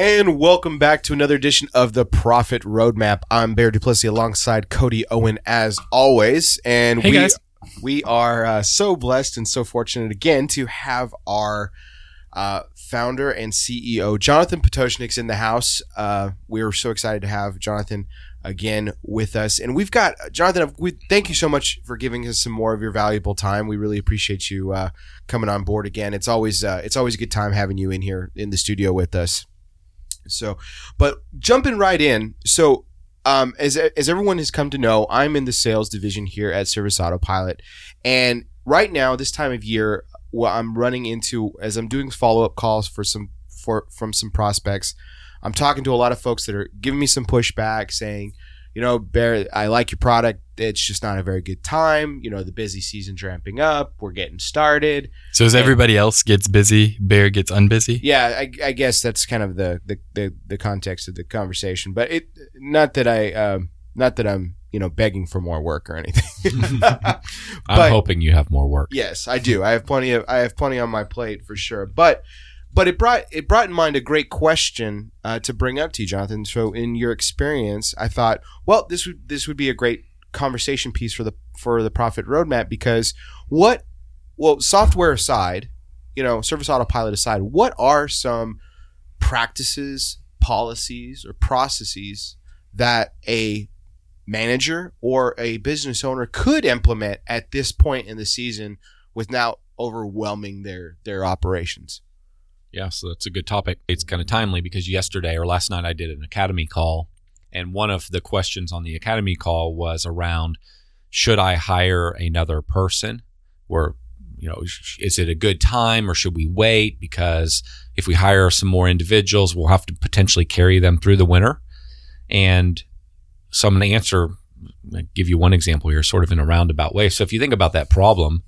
And welcome back to another edition of the Profit Roadmap. I'm Bear Duplessis alongside Cody Owen as always. And Hey, we guys. we are uh, so blessed and so fortunate again to have our uh, founder and CEO Jonathan Pototschniks in the house. Uh, we are so excited to have Jonathan again with us, and we've got Jonathan. We thank you so much for giving us some more of your valuable time. We really appreciate you uh, coming on board again. It's always uh, it's always a good time having you in here in the studio with us. So, but jumping right in. So, um, as as everyone has come to know, I'm in the sales division here at Service Autopilot, and right now, this time of year, what I'm running into as I'm doing follow up calls for some for from some prospects, I'm talking to a lot of folks that are giving me some pushback, saying, you know, Bear, I like your product. It's just not a very good time. You know, the busy season's ramping up. We're getting started. So as everybody else gets busy, Bear gets unbusy. Yeah, I, I guess that's kind of the, the, the, the context of the conversation. But it not that I um, not that I'm you know begging for more work or anything. I'm hoping you have more work. Yes, I do. I have plenty of I have plenty on my plate for sure. But but it brought it brought in mind a great question uh, to bring up to you, Jonathan. So in your experience, I thought, well, this would this would be a great conversation piece for the for the profit roadmap because what well software aside, you know, service autopilot aside, what are some practices, policies, or processes that a manager or a business owner could implement at this point in the season without overwhelming their their operations. Yeah, so that's a good topic. It's kind of timely because yesterday or last night I did an academy call, and one of the questions on the academy call was around should I hire another person? Or, you know, is it a good time or should we wait? Because if we hire some more individuals, we'll have to potentially carry them through the winter. And so I'm going to answer, give you one example here, sort of in a roundabout way. So if you think about that problem,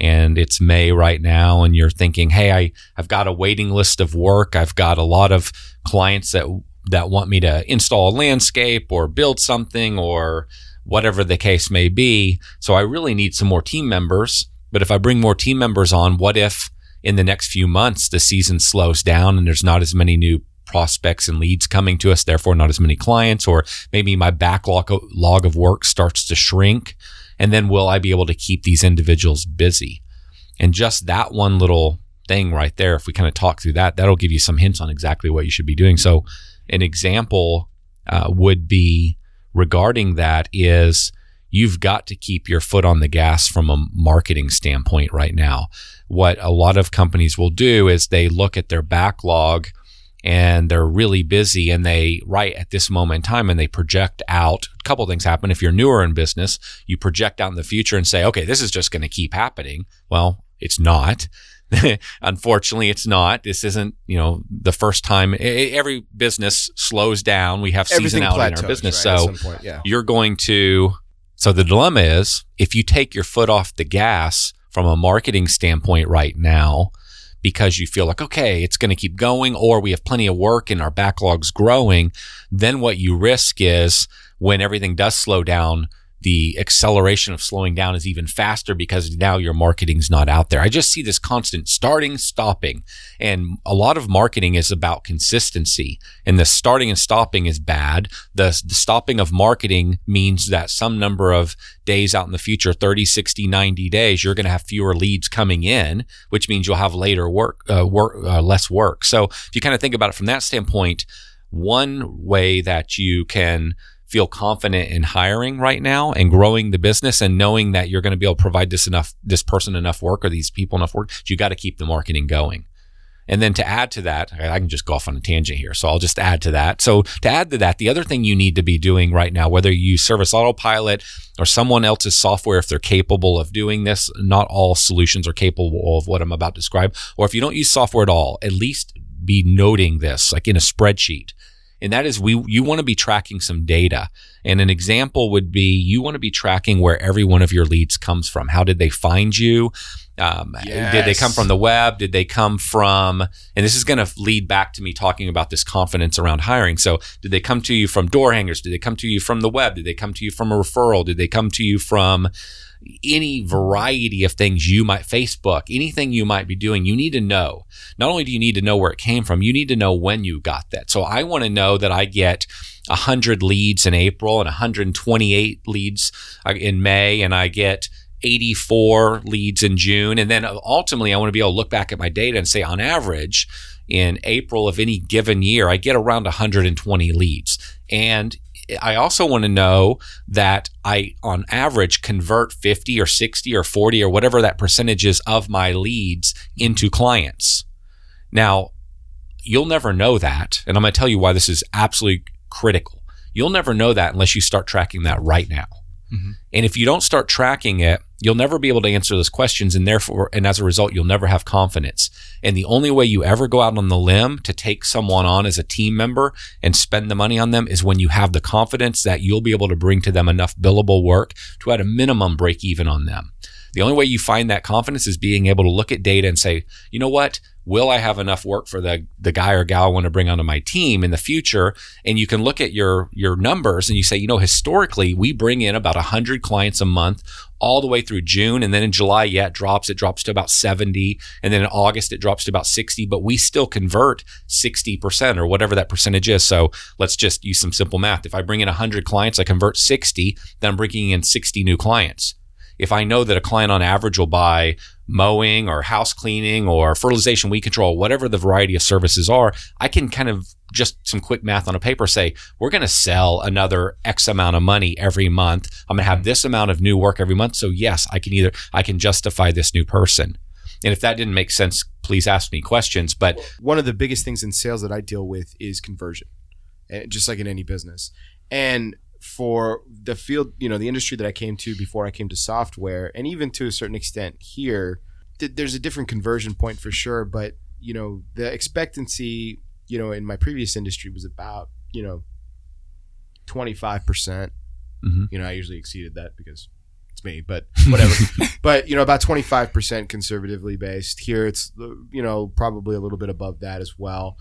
and it's May right now, and you're thinking, "Hey, I I've got a waiting list of work. I've got a lot of clients that that want me to install a landscape or build something or whatever the case may be. So I really need some more team members. But if I bring more team members on, what if in the next few months the season slows down and there's not as many new prospects and leads coming to us, therefore not as many clients, or maybe my backlog log of work starts to shrink? And then will I be able to keep these individuals busy? And just that one little thing right there, if we kind of talk through that, that'll give you some hints on exactly what you should be doing. So, an example uh, would be regarding that is you've got to keep your foot on the gas from a marketing standpoint right now. What a lot of companies will do is they look at their backlog and they're really busy and they right at this moment in time and they project out a couple things happen. If you're newer in business you project out in the future and say okay this is just going to keep happening. Well it's not. Unfortunately it's not. This isn't you know the first time. Every business slows down. We have Everything seasonality in our business right, so point, yeah. you're going to so the dilemma is if you take your foot off the gas from a marketing standpoint right now because you feel like okay it's going to keep going or we have plenty of work and our backlog's growing then what you risk is when everything does slow down the acceleration of slowing down is even faster because now your marketing's not out there. I just see this constant starting, stopping. And a lot of marketing is about consistency. And the starting and stopping is bad. The, the stopping of marketing means that some number of days out in the future, 30, 60, 90 days, you're going to have fewer leads coming in, which means you'll have later work, uh, work, uh, less work. So if you kind of think about it from that standpoint, one way that you can feel confident in hiring right now and growing the business and knowing that you're going to be able to provide this enough this person enough work or these people enough work you got to keep the marketing going. And then to add to that i can just go off on a tangent here so i'll just add to that. So to add to that the other thing you need to be doing right now whether you use service autopilot or someone else's software if they're capable of doing this not all solutions are capable of what i'm about to describe or if you don't use software at all at least be noting this like in a spreadsheet and that is we you want to be tracking some data and an example would be you want to be tracking where every one of your leads comes from how did they find you Um, Did they come from the web? Did they come from, and this is going to lead back to me talking about this confidence around hiring. So, did they come to you from door hangers? Did they come to you from the web? Did they come to you from a referral? Did they come to you from any variety of things you might, Facebook, anything you might be doing? You need to know. Not only do you need to know where it came from, you need to know when you got that. So, I want to know that I get 100 leads in April and 128 leads uh, in May, and I get 84 leads in June. And then ultimately, I want to be able to look back at my data and say, on average, in April of any given year, I get around 120 leads. And I also want to know that I, on average, convert 50 or 60 or 40 or whatever that percentage is of my leads into clients. Now, you'll never know that. And I'm going to tell you why this is absolutely critical. You'll never know that unless you start tracking that right now. Mhm. And if you don't start tracking it, you'll never be able to answer those questions. And therefore, and as a result, you'll never have confidence. And the only way you ever go out on the limb to take someone on as a team member and spend the money on them is when you have the confidence that you'll be able to bring to them enough billable work to at a minimum break even on them. The only way you find that confidence is being able to look at data and say, you know what? Will I have enough work for the, the guy or gal I want to bring onto my team in the future? And you can look at your, your numbers and you say, you know, historically, we bring in about 100 clients a month all the way through June. And then in July, yeah, it drops. It drops to about 70. And then in August, it drops to about 60, but we still convert 60% or whatever that percentage is. So let's just use some simple math. If I bring in 100 clients, I convert 60, then I'm bringing in 60 new clients if I know that a client on average will buy mowing or house cleaning or fertilization weed control, whatever the variety of services are, I can kind of just some quick math on a paper say, we're going to sell another X amount of money every month. I'm going to have this amount of new work every month. So yes, I can either, I can justify this new person. And if that didn't make sense, please ask me questions. But one of the biggest things in sales that I deal with is conversion, eh, just like in any business. And for the field, you know, the industry that I came to before I came to software, and even to a certain extent here, th- there's a different conversion point for sure. But you know, the expectancy, you know, in my previous industry was about you know twenty five percent. Mhm. You know, I usually exceeded that because it's me, but whatever. but you know, about twenty five percent conservatively based. Here, it's you know probably a little bit above that as well.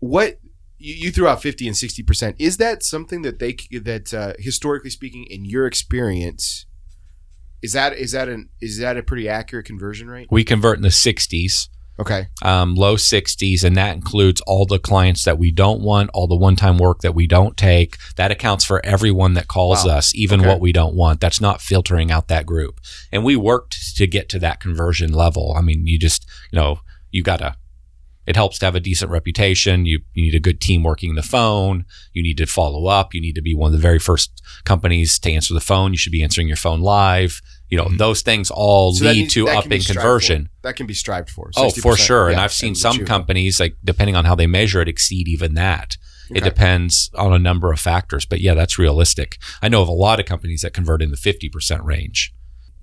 What you, you threw out fifty and sixty percent. Is that something that they that uh, historically speaking, in your experience, is that is that an is that a pretty accurate conversion rate? we convert in the 60s. Okay, um, low 60s, and that includes all the clients that we don't want, all the one time work that we don't take. That accounts for everyone that calls Wow. us, even Okay. what we don't want. That's not filtering out that group. And we worked to get to that conversion level. I mean, you just, you know, you gotta, it helps to have a decent reputation. You, you need a good team working the phone. You need to follow up. You need to be one of the very first companies to answer the phone. You should be answering your phone live. You know, Mhm. those things all So lead needs- to can upping conversion. for. That can be strived for. Oh, for 60%, sure. and I've seen and some achievable. companies, like depending on how they measure it, exceed even that. It depends on a number of factors. But yeah, that's realistic. I know of a lot of companies that convert in the 50% range.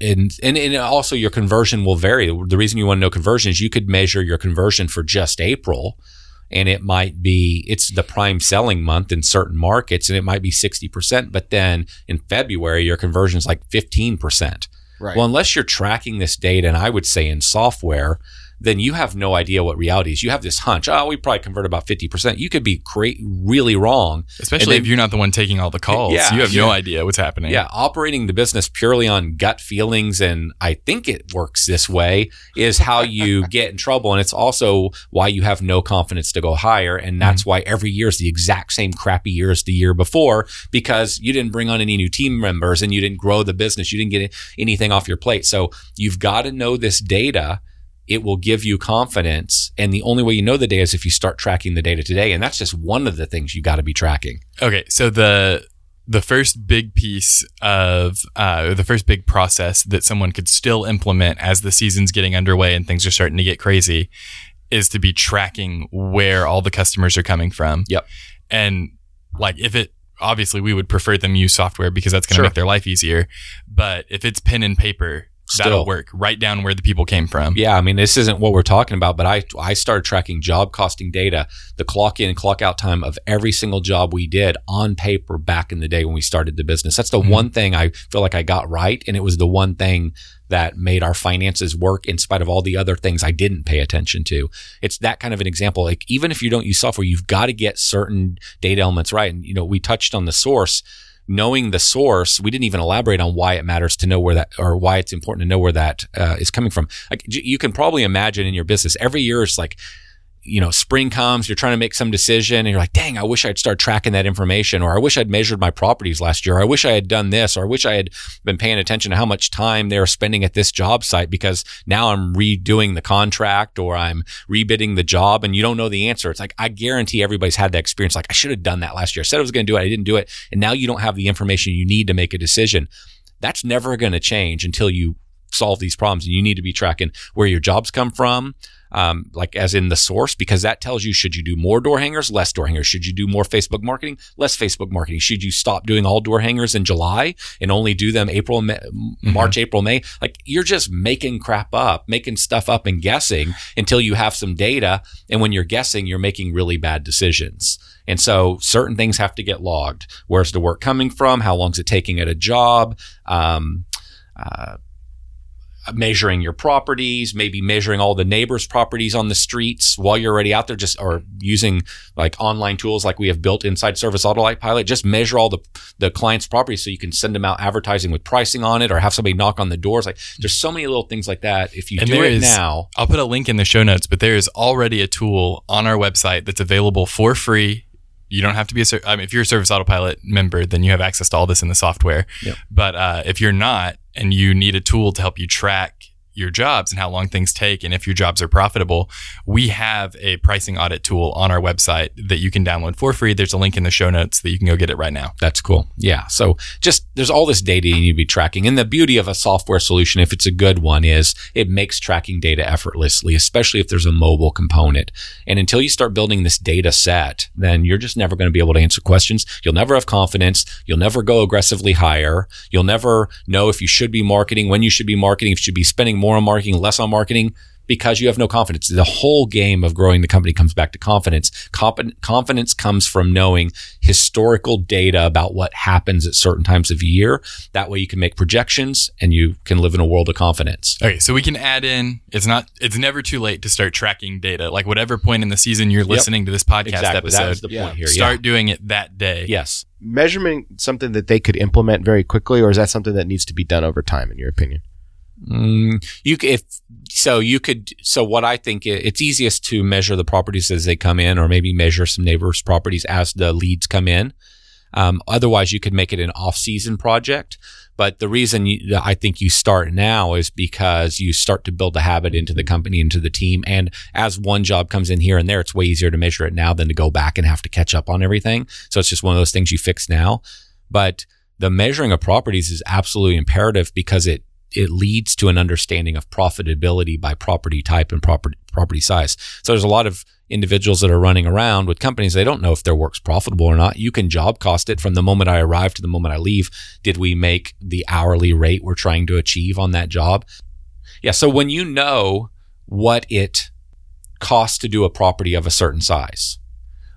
And, and, and also your conversion will vary. The reason you want to know conversion is you could measure your conversion for just April and it might be, it's the prime selling month in certain markets and it might be 60%. But then in February, your conversion is like 15%. Right. Well, unless you're tracking this data, and I would say in software, then you have no idea what reality is. You have this hunch, oh, we probably convert about 50%. You could be cra- really wrong. Especially then- if you're not the one taking all the calls. Yeah, you have yeah. no idea what's happening. Yeah, operating the business purely on gut feelings, and I think it works this way, is how you get in trouble. And it's also why you have no confidence to go higher. And that's mm-hmm. why every year is the exact same crappy year as the year before because you didn't bring on any new team members and you didn't grow the business. You didn't get anything off your plate. So you've got to know this data. It will give you confidence. And the only way you know the data is if you start tracking the data today. And that's just one of the things you got to be tracking. Okay, so the the first big piece of uh, the first big process that someone could still implement as the season's getting underway and things are starting to get crazy is to be tracking where all the customers are coming from. Yep. And like if it obviously we would prefer them use software because that's going to Sure. make their life easier, but if it's pen and paper, that'll Still. work. Write down where the people came from. Yeah, I mean, this isn't what we're talking about, but I I started tracking job costing data, the clock in, and clock out time of every single job we did on paper back in the day when we started the business. That's the Mhm. one thing I feel like I got right, and it was the one thing that made our finances work in spite of all the other things I didn't pay attention to. It's that kind of an example. Like even if you don't use software, you've got to get certain data elements right. And you know, we touched on the source knowing the source, we didn't even elaborate on why it matters to know where that, or why it's important to know where that uh, is coming from. Like you can probably imagine in your business, every year it's like, you know, spring comes, you're trying to make some decision and you're like, dang, I wish I'd start tracking that information, or I wish I'd measured my properties last year, or I wish I had done this, or I wish I had been paying attention to how much time they're spending at this job site because now I'm redoing the contract or I'm rebidding the job and you don't know the answer. It's like, I guarantee everybody's had that experience. Like, I should have done that last year. I said I was going to do it. I didn't do it. And now you don't have the information you need to make a decision. That's never going to change until you solve these problems. And you need to be tracking where your jobs come from, um, like as in the source, because that tells you should you do more door hangers, less door hangers? Should you do more Facebook marketing, less Facebook marketing? Should you stop doing all door hangers in July and only do them April, May, March, April, May? Like you're just making crap up, making stuff up and guessing until you have some data. And when you're guessing, you're making really bad decisions. And so certain things have to get logged. Where's the work coming from? How long is it taking at a job? Um, uh, measuring your properties, maybe measuring all the neighbors' properties on the streets while you're already out there, just or using like online tools like we have built inside Service Autolite Pilot. Just measure all the the client's properties so you can send them out advertising with pricing on it, or have somebody knock on the doors. Like there's so many little things like that. If you And do there it is- now, I'll put a link in the show notes, but there is already a tool on our website that's available for free. You don't have to be a, ser- mean, if you're a Service Autopilot member, then you have access to all this in the software. Yep. But uh, if you're not, and you need a tool to help you track your jobs and how long things take, and if your jobs are profitable, we have a pricing audit tool on our website that you can download for free. There's a link in the show notes that you can go get it right now. That's cool. Yeah. So just there's all this data you need to be tracking. And the beauty of a software solution, if it's a good one, is it makes tracking data effortlessly, especially if there's a mobile component. And until you start building this data set, then you're just never going to be able to answer questions. You'll never have confidence. You'll never go aggressively higher. You'll never know if you should be marketing, when you should be marketing, if you should be spending more on marketing, less on marketing because you have no confidence. The whole game of growing the company comes back to confidence. Comp- confidence comes from knowing historical data about what happens at certain times of year. That way you can make projections and you can live in a world of confidence. Okay, so we can add in. It's not. It's never too late to start tracking data. Like whatever point in the season you're listening to this podcast Exactly. That was episode, the Yeah. point here. start doing it that day. Yes. Measurement something that they could implement very quickly, or is that something that needs to be done over time, in your opinion? Mm, you if so you could so what I think it's easiest to measure the properties as they come in, or maybe measure some neighbors' properties as the leads come in. Um, otherwise, you could make it an off-season project. But the reason you, I think you start now is because you start to build a habit into the company, into the team. And as one job comes in here and there, it's way easier to measure it now than to go back and have to catch up on everything. So it's just one of those things you fix now. But the measuring of properties is absolutely imperative because it it leads to an understanding of profitability by property type and property property size. So there's a lot of individuals that are running around with companies they don't know if their work's profitable or not. You can job cost it from the moment I arrive to the moment I leave. Did we make the hourly rate we're trying to achieve on that job? Yeah, so when you know what it costs to do a property of a certain size,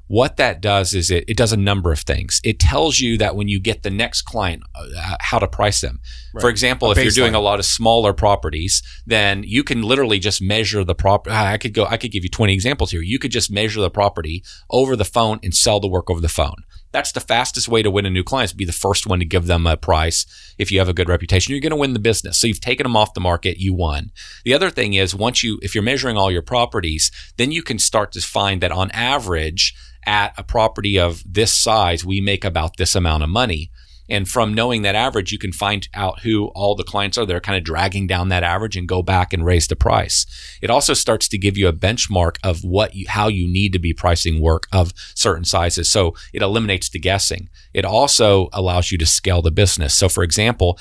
what that does is it, it does a number of things. It tells you that when you get the next client, uh, how to price them. For example, if you're doing a lot of smaller properties, then you can literally just measure the property. I could go. I could give you 20 examples here. You could just measure the property over the phone and sell the work over the phone. That's the fastest way to win a new client. Be the first one to give them a price. If you have a good reputation, you're going to win the business. So you've taken them off the market. You won. The other thing is once you, if you're measuring all your properties, then you can start to find that on average, at a property of this size, we make about this amount of money. And from knowing that average, you can find out who all the clients are that are kind of dragging down that average and go back and raise the price. It also starts to give you a benchmark of what you, how you need to be pricing work of certain sizes. So it eliminates the guessing. It also allows you to scale the business. So for example,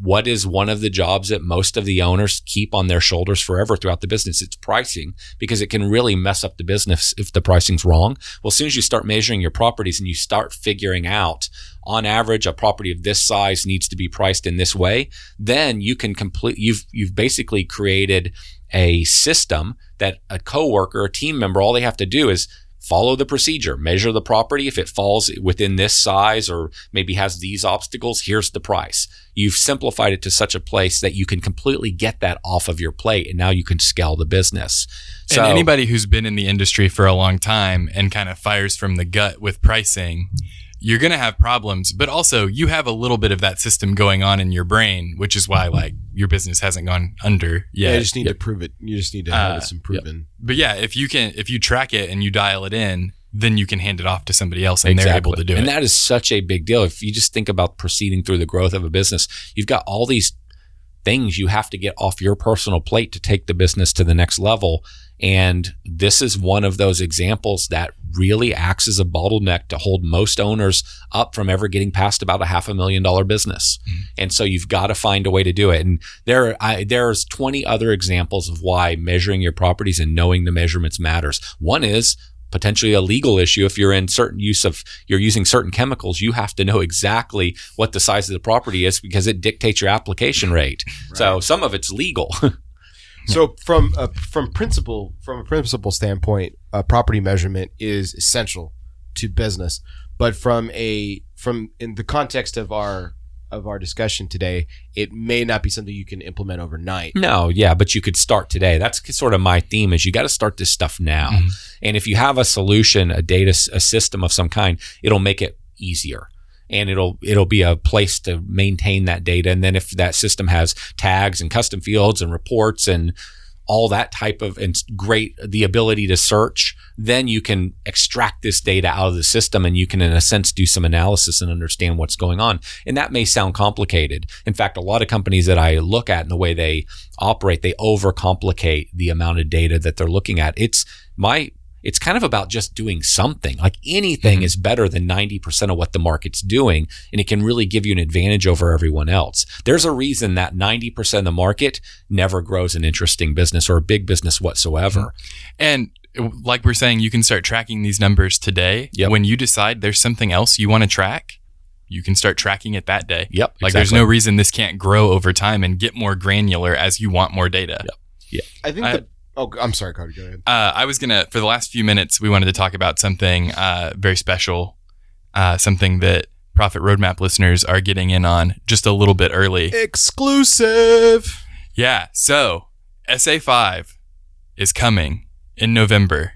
what is one of the jobs that most of the owners keep on their shoulders forever throughout the business? It's pricing because it can really mess up the business if the pricing's wrong. Well, as soon as you start measuring your properties and you start figuring out on average a property of this size needs to be priced in this way, then you can complete you've you've basically created a system that a coworker, a team member, all they have to do is follow the procedure, measure the property. If it falls within this size or maybe has these obstacles, here's the price. You've simplified it to such a place that you can completely get that off of your plate and now you can scale the business. So, and anybody who's been in the industry for a long time and kind of fires from the gut with pricing, you're going to have problems, but also you have a little bit of that system going on in your brain, which is why like your business hasn't gone under yet. Yeah, you just need yep. to prove it. You just need to have uh, some proven. Yep. But yeah, if you can, if you track it and you dial it in, then you can hand it off to somebody else and exactly. they're able to do and it. And that is such a big deal. If you just think about proceeding through the growth of a business, you've got all these things you have to get off your personal plate to take the business to the next level. And this is one of those examples that really acts as a bottleneck to hold most owners up from ever getting past about a half a million dollar business. Mm-hmm. And so you've got to find a way to do it. And there, I, there's 20 other examples of why measuring your properties and knowing the measurements matters. One is potentially a legal issue if you're in certain use of you're using certain chemicals you have to know exactly what the size of the property is because it dictates your application rate right. so some of it's legal So from a, from principle from a principle standpoint, a property measurement is essential to business. But from a from in the context of our of our discussion today, it may not be something you can implement overnight. No, yeah, but you could start today. That's sort of my theme is you got to start this stuff now. Mm-hmm. And if you have a solution, a data a system of some kind, it'll make it easier and it'll it'll be a place to maintain that data. And then if that system has tags and custom fields and reports and all that type of and great the ability to search, then you can extract this data out of the system and you can in a sense do some analysis and understand what's going on. And that may sound complicated. In fact, a lot of companies that I look at and the way they operate, they overcomplicate the amount of data that they're looking at. It's my it's kind of about just doing something. Like anything mm-hmm. is better than 90% of what the market's doing, and it can really give you an advantage over everyone else. There's a reason that 90% of the market never grows an interesting business or a big business whatsoever. Mm-hmm. And like we're saying, you can start tracking these numbers today. Yep. When you decide there's something else you want to track, you can start tracking it that day. Yep. Like exactly. there's no reason this can't grow over time and get more granular as you want more data. Yep. Yeah. I think I, the Oh, I'm sorry, Cody. Go ahead. Uh, I was gonna for the last few minutes we wanted to talk about something uh, very special, uh, something that Profit Roadmap listeners are getting in on just a little bit early. Exclusive. Yeah. So SA5 is coming in November.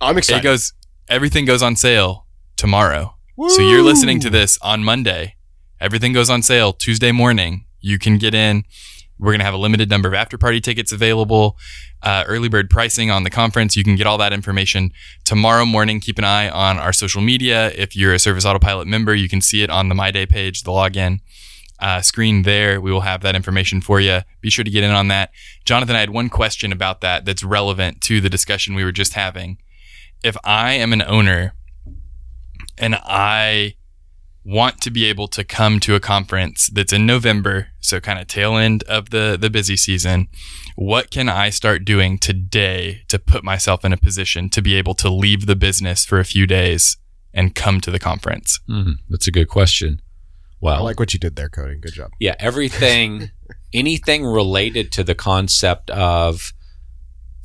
I'm excited. It goes. Everything goes on sale tomorrow. Woo! So you're listening to this on Monday. Everything goes on sale Tuesday morning. You can get in we're going to have a limited number of after party tickets available, uh, early bird pricing on the conference. You can get all that information tomorrow morning. Keep an eye on our social media. If you're a Service Autopilot member, you can see it on the My Day page, the login uh, screen there. We will have that information for you. Be sure to get in on that. Jonathan, I had one question about that that's relevant to the discussion we were just having. If I am an owner and I want to be able to come to a conference that's in November, so kind of tail end of the the busy season, what can I start doing today to put myself in a position to be able to leave the business for a few days and come to the conference? Mm-hmm. That's a good question. Well, I like what you did there, Cody. Good job. Yeah, everything, anything related to the concept of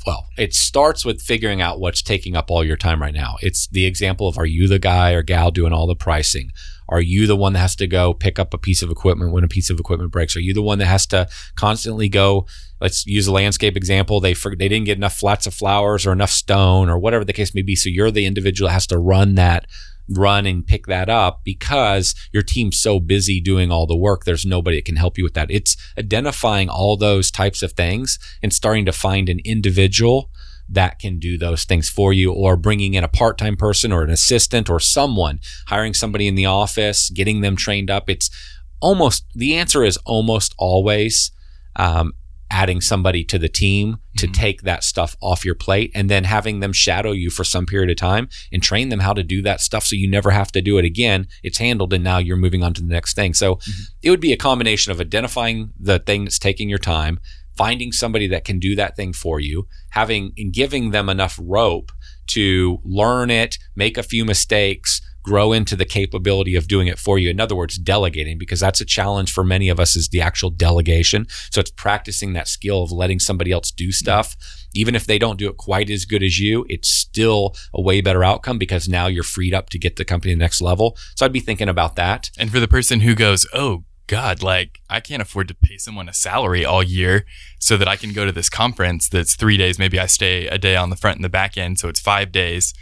well, it starts with figuring out what's taking up all your time right now. It's the example of are you the guy or gal doing all the pricing? Are you the one that has to go pick up a piece of equipment when a piece of equipment breaks? Are you the one that has to constantly go? Let's use a landscape example. They they didn't get enough flats of flowers or enough stone or whatever the case may be. So you're the individual that has to run that run and pick that up because your team's so busy doing all the work. There's nobody that can help you with that. It's identifying all those types of things and starting to find an individual that can do those things for you or bringing in a part-time person or an assistant or someone hiring somebody in the office getting them trained up it's almost the answer is almost always um, adding somebody to the team to Mhm. take that stuff off your plate and then having them shadow you for some period of time and train them how to do that stuff so you never have to do it again. It's handled and now you're moving on to the next thing. So it would be a combination of identifying the thing that's taking your time, finding somebody that can do that thing for you, having and giving them enough rope to learn it, make a few mistakes, grow into the capability of doing it for you. In other words, delegating, because that's a challenge for many of us is the actual delegation. So it's practicing that skill of letting somebody else do stuff. Even if they don't do it quite as good as you, it's still a way better outcome because now you're freed up to get the company to the next level. So I'd be thinking about that. And for the person who goes, oh, God, like I can't afford to pay someone a salary all year so that I can go to this conference that's three days. Maybe I stay a day on the front and the back end. So it's five days.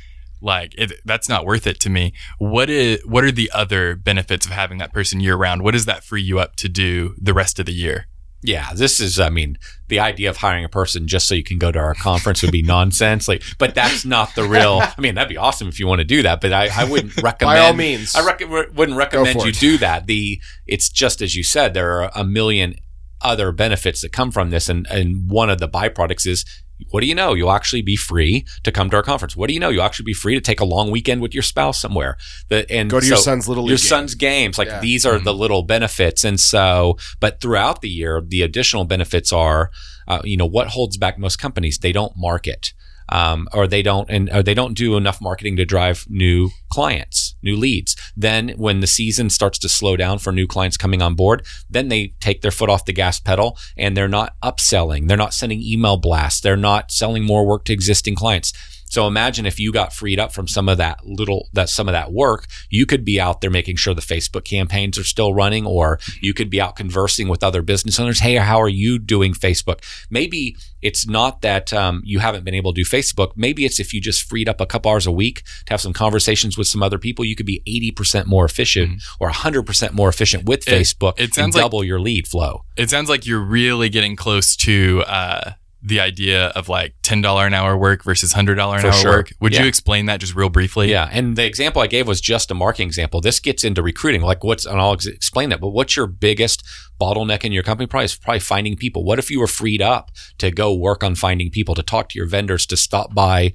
Like it, that's not worth it to me. What is, what are the other benefits of having that person year round? What does that free you up to do the rest of the year? Yeah, this is, I mean, the idea of hiring a person just so you can go to our conference would be nonsense. Like, but that's not the real, I mean, that'd be awesome if you want to do that, but I, I wouldn't recommend. By all means. I rec- wouldn't recommend you it. do that. The, it's just as you said, there are a million other benefits that come from this. And, and one of the byproducts is, what do you know? You'll actually be free to come to our conference. What do you know? You'll actually be free to take a long weekend with your spouse somewhere. The, and Go to your son's little your league game. son's games. Like Yeah. these are the little benefits. And so, but throughout the year, the additional benefits are, uh, you know, what holds back most companies? They don't market. Um, or they don't, and or they don't do enough marketing to drive new clients, new leads. Then, when the season starts to slow down for new clients coming on board, then they take their foot off the gas pedal and they're not upselling. They're not sending email blasts. They're not selling more work to existing clients. So imagine if you got freed up from some of that little that some of that work, you could be out there making sure the Facebook campaigns are still running, or you could be out conversing with other business owners. Hey, how are you doing Facebook? Maybe it's not that um, you haven't been able to do Facebook. Maybe it's if you just freed up a couple hours a week to have some conversations with some other people, you could be eighty percent more efficient or hundred percent more efficient with It- Facebook. it and sounds like- double your lead flow. It sounds like you're really getting close to uh, the idea of like ten dollar an hour work versus hundred dollar an For hour sure. work. Would Yeah. you explain that just real briefly? Yeah, and the example I gave was just a marketing example. This gets into recruiting. Like what's and I'll ex- explain that. But what's your biggest bottleneck in your company? Probably is probably finding people. What if you were freed up to go work on finding people, to talk to your vendors, to stop by,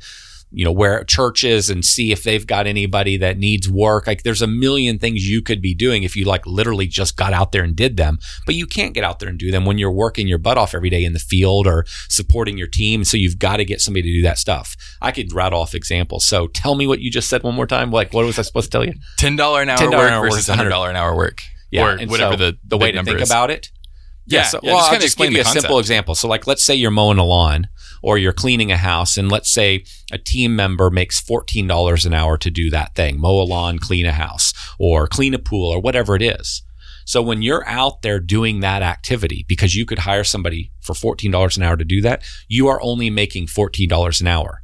you know, where churches and see if they've got anybody that needs work. Like there's a million things you could be doing if you like literally just got out there and did them. But you can't get out there and do them when you're working your butt off every day in the field or supporting your team. So you've got to get somebody to do that stuff. I could rattle off examples. So tell me what you just said one more time. Like what was I supposed to tell you? ten dollar an hour $10 work an hour work versus is hundred dollar an hour work. or and whatever so the the way to think is. about it. Yeah, so, yeah, well, just I'll just give you a simple example. So, like, let's say you're mowing a lawn or you're cleaning a house, and let's say a team member makes fourteen dollars an hour to do that thing: mow a lawn, clean a house, or clean a pool, or whatever it is. So when you're out there doing that activity, because you could hire somebody for fourteen dollars an hour to do that, you are only making fourteen dollars an hour.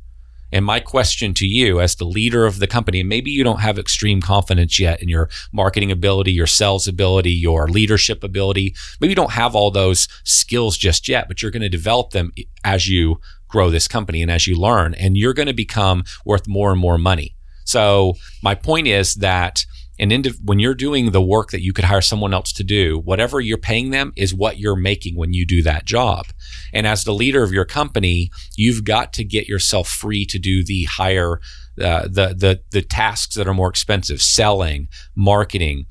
And my question to you, as the leader of the company, and maybe you don't have extreme confidence yet in your marketing ability, your sales ability, your leadership ability, maybe you don't have all those skills just yet, but you're going to develop them as you grow this company and as you learn, and you're going to become worth more and more money. So my point is that an indiv- when you're doing the work that you could hire someone else to do, whatever you're paying them is what you're making when you do that job. And as the leader of your company, you've got to get yourself free to do the higher, uh, the the the tasks that are more expensive, selling, marketing,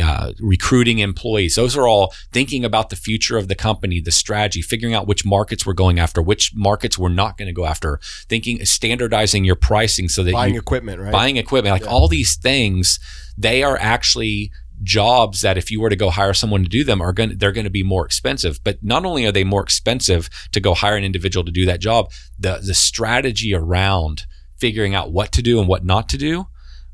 uh, recruiting employees. Those are all thinking about the future of the company, the strategy, figuring out which markets we're going after, which markets we're not going to go after, thinking, standardizing your pricing so that Buying you equipment, right? buying equipment, like Yeah. all these things, they are actually jobs that if you were to go hire someone to do them are going they're going to be more expensive but not only are they more expensive to go hire an individual to do that job the the strategy around figuring out what to do and what not to do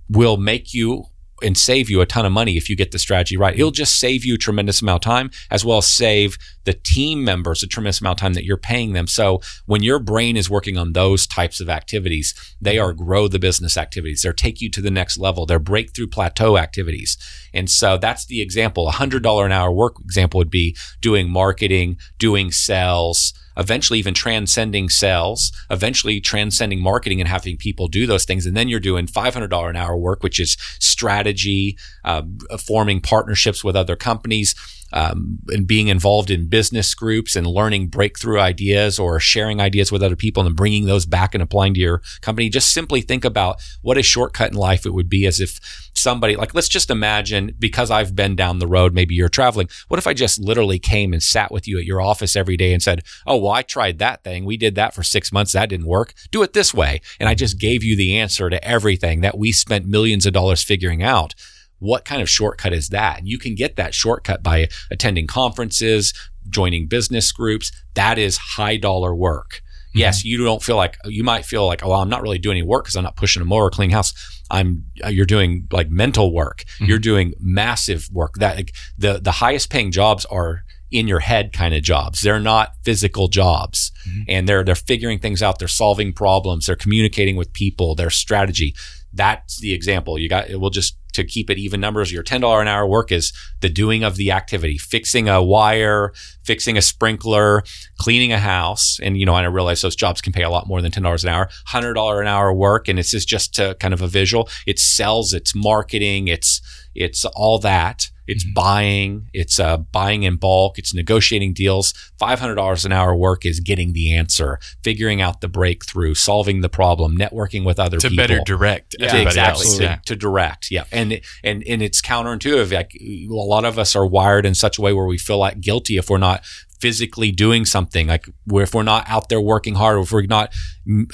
will make you and save you a ton of money if you get the strategy right. It'll just save you a tremendous amount of time as well as save the team members a tremendous amount of time that you're paying them. So when your brain is working on those types of activities, they are grow the business activities. They're take you to the next level. They're breakthrough plateau activities. And so that's the example. A hundred dollar an hour work example would be doing marketing, doing sales, eventually even transcending sales, eventually transcending marketing and having people do those things. And then you're doing $500 an hour work, which is strategy, uh, forming partnerships with other companies. Um, and being involved in business groups and learning breakthrough ideas or sharing ideas with other people and bringing those back and applying to your company. Just simply think about what a shortcut in life it would be as if somebody, like, let's just imagine because I've been down the road, maybe you're traveling. What if I just literally came and sat with you at your office every day and said, Oh, well, I tried that thing. We did that for six months. That didn't work. Do it this way. And I just gave you the answer to everything that we spent millions of dollars figuring out what kind of shortcut is that? And you can get that shortcut by attending conferences, joining business groups. That is high dollar work. Mm-hmm. Yes, you don't feel like you might feel like, oh, well, I'm not really doing any work because I'm not pushing a mower or cleaning house. I'm uh, you're doing like mental work. Mm-hmm. You're doing massive work. That like, the the highest paying jobs are in your head kind of jobs. They're not physical jobs. Mm-hmm. And they're they're figuring things out, they're solving problems, they're communicating with people, their strategy. That's the example. You got it we'll just to keep it even numbers, your $10 an hour work is the doing of the activity, fixing a wire, fixing a sprinkler, cleaning a house. And, you know, I realize those jobs can pay a lot more than $10 an hour, $100 an hour work. And it's just, just to kind of a visual. It sells, it's marketing, it's, it's all that. It's mm-hmm. buying, it's uh, buying in bulk, it's negotiating deals. $500 an hour work is getting the answer, figuring out the breakthrough, solving the problem, networking with other to people. To better direct yeah, exactly. To, to, direct. Yeah. And, and, and it's counterintuitive. Like a lot of us are wired in such a way where we feel like guilty if we're not physically doing something like if we're not out there working hard or if we're not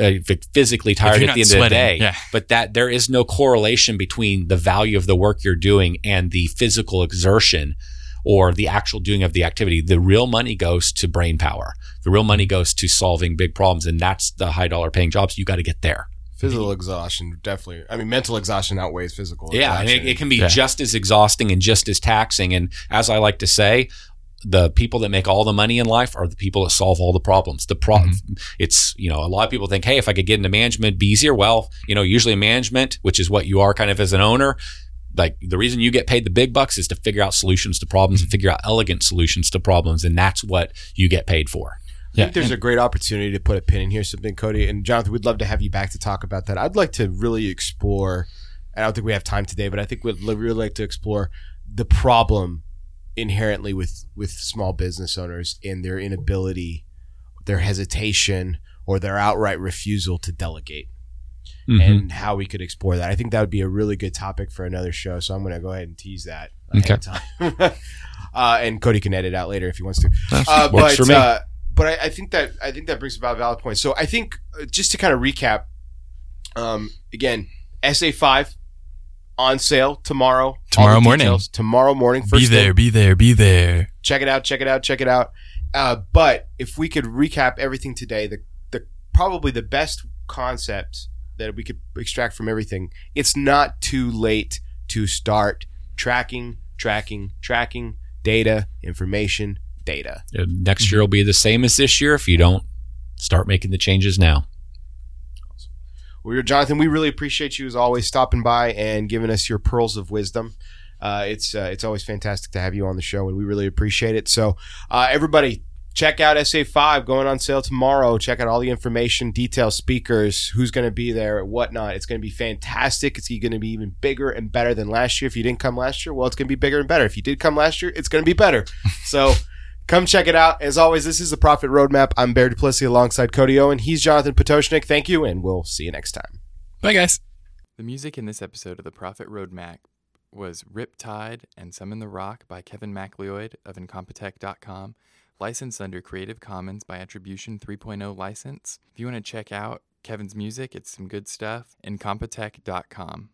uh, physically tired at the end sweating, of the day yeah. but that there is no correlation between the value of the work you're doing and the physical exertion or the actual doing of the activity the real money goes to brain power the real money goes to solving big problems and that's the high dollar paying jobs you got to get there Physical exhaustion definitely. I mean, mental exhaustion outweighs physical. Yeah, exhaustion. it, it, can be yeah. just as exhausting and just as taxing. And as I like to say, the people that make all the money in life are the people that solve all the problems. The problem, mm-hmm. it's, you know, a lot of people think, hey, if I could get into management, be easier. Well, you know, usually management, which is what you are kind of as an owner, like the reason you get paid the big bucks is to figure out solutions to problems and figure out elegant solutions to problems. And that's what you get paid for. I think there's a great opportunity to put a pin in here, something, Cody. And Jonathan, we'd love to have you back to talk about that. I'd like to really explore, I don't think we have time today, but I think we'd really like to explore the problem inherently with with small business owners in their inability, their hesitation, or their outright refusal to delegate. Mm-hmm. And how we could explore that. I think that would be a really good topic for another show. So I'm going to go ahead and tease that. Okay. uh, and Cody can edit out later if he wants to. Uh, works but, for me. Uh, but I, I, think that I think that brings about a valid point. So I think uh, just to kind of recap, um, again, SA five on sale tomorrow. Tomorrow morning. Details, tomorrow morning. be there, be there, be there. Check it out, check it out, check it out. Uh, but if we could recap everything today, the, the probably the best concept that we could extract from everything, it's not too late to start tracking, tracking, tracking data, information, data. Next year will be the same as this year if you don't start making the changes now. Well, Jonathan, we really appreciate you as always stopping by and giving us your pearls of wisdom. Uh, it's uh, it's always fantastic to have you on the show, and we really appreciate it. So, uh, everybody, check out SA5 going on sale tomorrow. Check out all the information, details, speakers, who's going to be there, whatnot. It's going to be fantastic. It's going to be even bigger and better than last year. If you didn't come last year, well, it's going to be bigger and better. If you did come last year, it's going to be better. So. Come check it out. As always, this is the Profit Roadmap. I'm Bear Duplessis alongside Cody Owen. He's Jonathan Pototschnik. Thank you, and we'll see you next time. Bye, guys. The music in this episode of the Profit Roadmap was Riptide and Summon the Rock by Kevin MacLeod of Incompetech.com, licensed under Creative Commons by Attribution 3.0 license. If you want to check out Kevin's music, it's some good stuff. Incompetech.com.